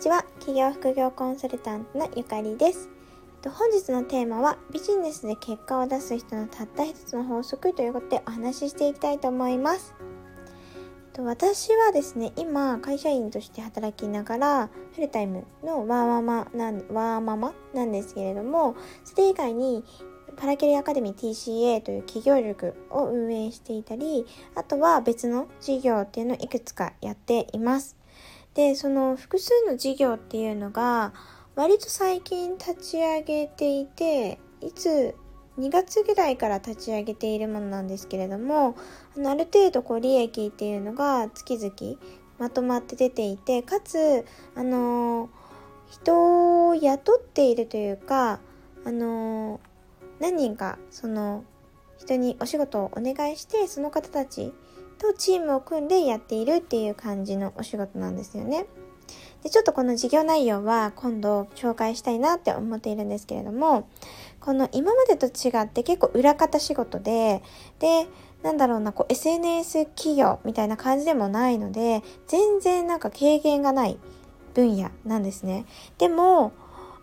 ちは。企業副業コンサルタントのゆかりです。本日のテーマはビジネスで結果を出す人のたった一つの法則ということでお話ししていきたいと思います。私はですね今会社員として働きながらフルタイムのワーママなんワーママなんですけれどもそれ以外にパラキリアカデミー TCA という企業塾を運営していたりあとは別の事業っていうのをいくつかやっています。でその複数の事業っていうのが割と最近立ち上げていていつ2月ぐらいから立ち上げているものなんですけれどもあのある程度こう利益っていうのが月々まとまって出ていてかつあの人を雇っているというかあの何人かその人にお仕事をお願いしてその方たちとチームを組んでやっているっていう感じのお仕事なんですよね。でちょっとこの事業内容は今度紹介したいなって思っているんですけれどもこの今までと違って結構裏方仕事ででなんだろうなこう SNS 企業みたいな感じでもないので全然なんか軽減がない分野なんですね。でも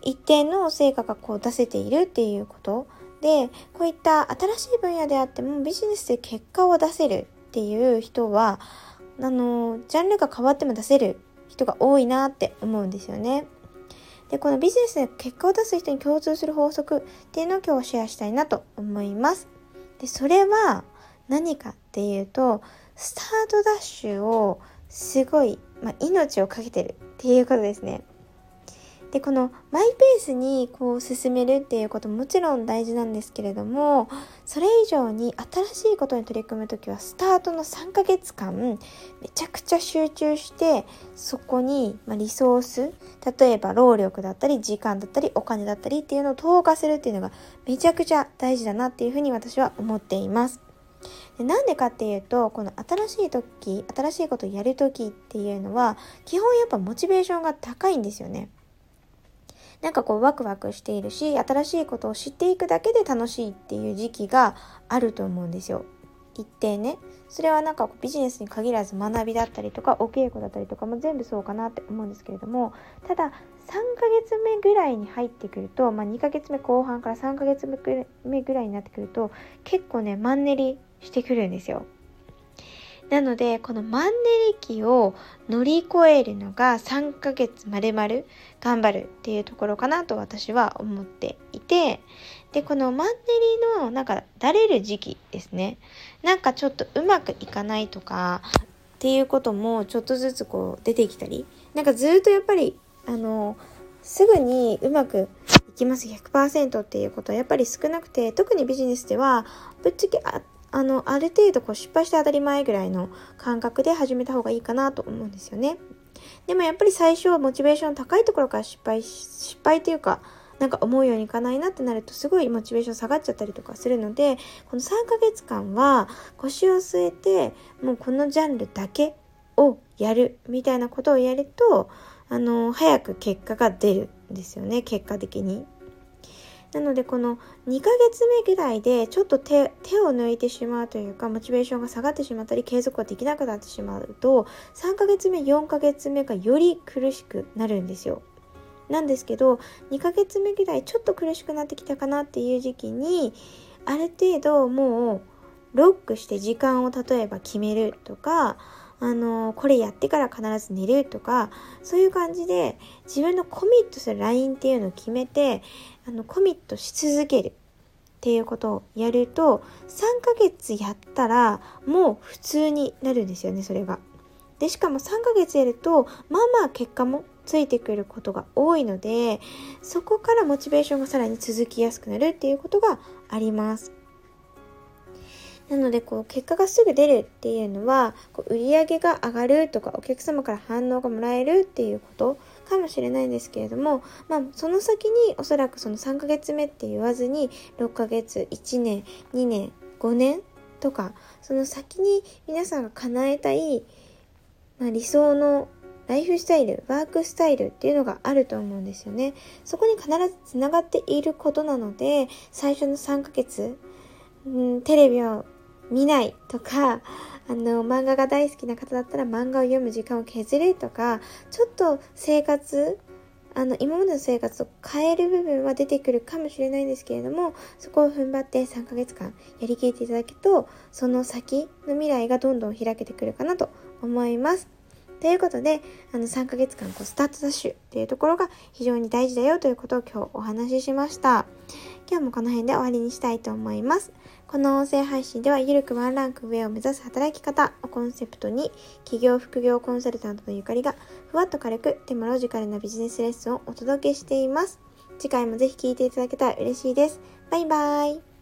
一定の成果がこう出せているっていうことでこういった新しい分野であってもビジネスで結果を出せるっていう人はあのジャンルが変わっても出せる人が多いなって思うんですよね。でこのビジネスで結果を出す人に共通する法則っていうのを今日シェアしたいなと思います。でそれは何かっていうとスタートダッシュをすごい、まあ、命を懸けてるっていうことですね。でこのマイペースにこう進めるっていうことももちろん大事なんですけれどもそれ以上に新しいことに取り組む時はスタートの3ヶ月間めちゃくちゃ集中してそこに、リソース例えば労力だったり時間だったりお金だったりっていうのを投下するっていうのがめちゃくちゃ大事だなっていうふうに私は思っています。でなんでかっていうとこの新しい時新しいことをやる時っていうのは基本やっぱモチベーションが高いんですよね。なんかこうワクワクしているし新しいことを知っていくだけで楽しいっていう時期があると思うんですよ。一定ねそれはなんかビジネスに限らず学びだったりとかお稽古だったりとかも全部そうかなって思うんですけれどもただ3ヶ月目ぐらいに入ってくると、まあ、2ヶ月目後半から3ヶ月目ぐらいになってくると結構ねマンネリしてくるんですよ。なので、このマンネリ期を乗り越えるのが3ヶ月まるまる頑張るっていうところかなと私は思っていて、で、このマンネリのなんかだれる時期ですね。なんかちょっとうまくいかないとかっていうこともちょっとずつこう出てきたり、なんかずっとやっぱり、あの、すぐにうまくいきます100%っていうことはやっぱり少なくて、特にビジネスではぶっちゃけああの、ある程度こう失敗して当たり前ぐらいの感覚で始めた方がいいかなと思うんですよね。でもやっぱり最初はモチベーション高いところから失敗、失敗というか、なんか思うようにいかないなってなるとすごいモチベーション下がっちゃったりとかするので、この3ヶ月間は腰を据えて、もうこのジャンルだけをやるみたいなことをやると、あの、早く結果が出るんですよね、結果的に。なのでこの2ヶ月目ぐらいでちょっと手を抜いてしまうというかモチベーションが下がってしまったり継続ができなくなってしまうと3ヶ月目4ヶ月目がより苦しくなるんですよ。なんですけど2ヶ月目ぐらいちょっと苦しくなってきたかなっていう時期にある程度もうロックして時間を例えば決めるとかあのこれやってから必ず寝るとかそういう感じで自分のコミットする LINE っていうのを決めてあのコミットし続けるっていうことをやると3ヶ月やったらもう普通になるんですよねそれが。でしかも3ヶ月やるとまあまあ結果もついてくることが多いのでそこからモチベーションがさらに続きやすくなるっていうことがあります。なのでこう結果がすぐ出るっていうのはこう売り上げが上がるとかお客様から反応がもらえるっていうことかもしれないんですけれども、まあ、その先におそらくその3ヶ月目って言わずに6ヶ月1年2年5年とかその先に皆さんが叶えたい、まあ、理想のライフスタイル、ワークスタイルっていうのがあると思うんですよね。そこに必ずつながっていることなので、最初の3ヶ月、うん、テレビを見ないとか、あの、漫画が大好きな方だったら漫画を読む時間を削るとか、ちょっと生活、あの、今までの生活を変える部分は出てくるかもしれないんですけれども、そこを踏ん張って3ヶ月間やりきっていただくと、その先の未来がどんどん開けてくるかなと思います。ということで、あの3ヶ月間こうスタートダッシュっていうところが非常に大事だよということを今日お話ししました。今日もこの辺で終わりにしたいと思います。この音声配信では、ゆるくワンランク上を目指す働き方をコンセプトに、企業副業コンサルタントのゆかりが、ふわっと軽く、でもロジカルなビジネスレッスンをお届けしています。次回もぜひ聴いていただけたら嬉しいです。バイバーイ。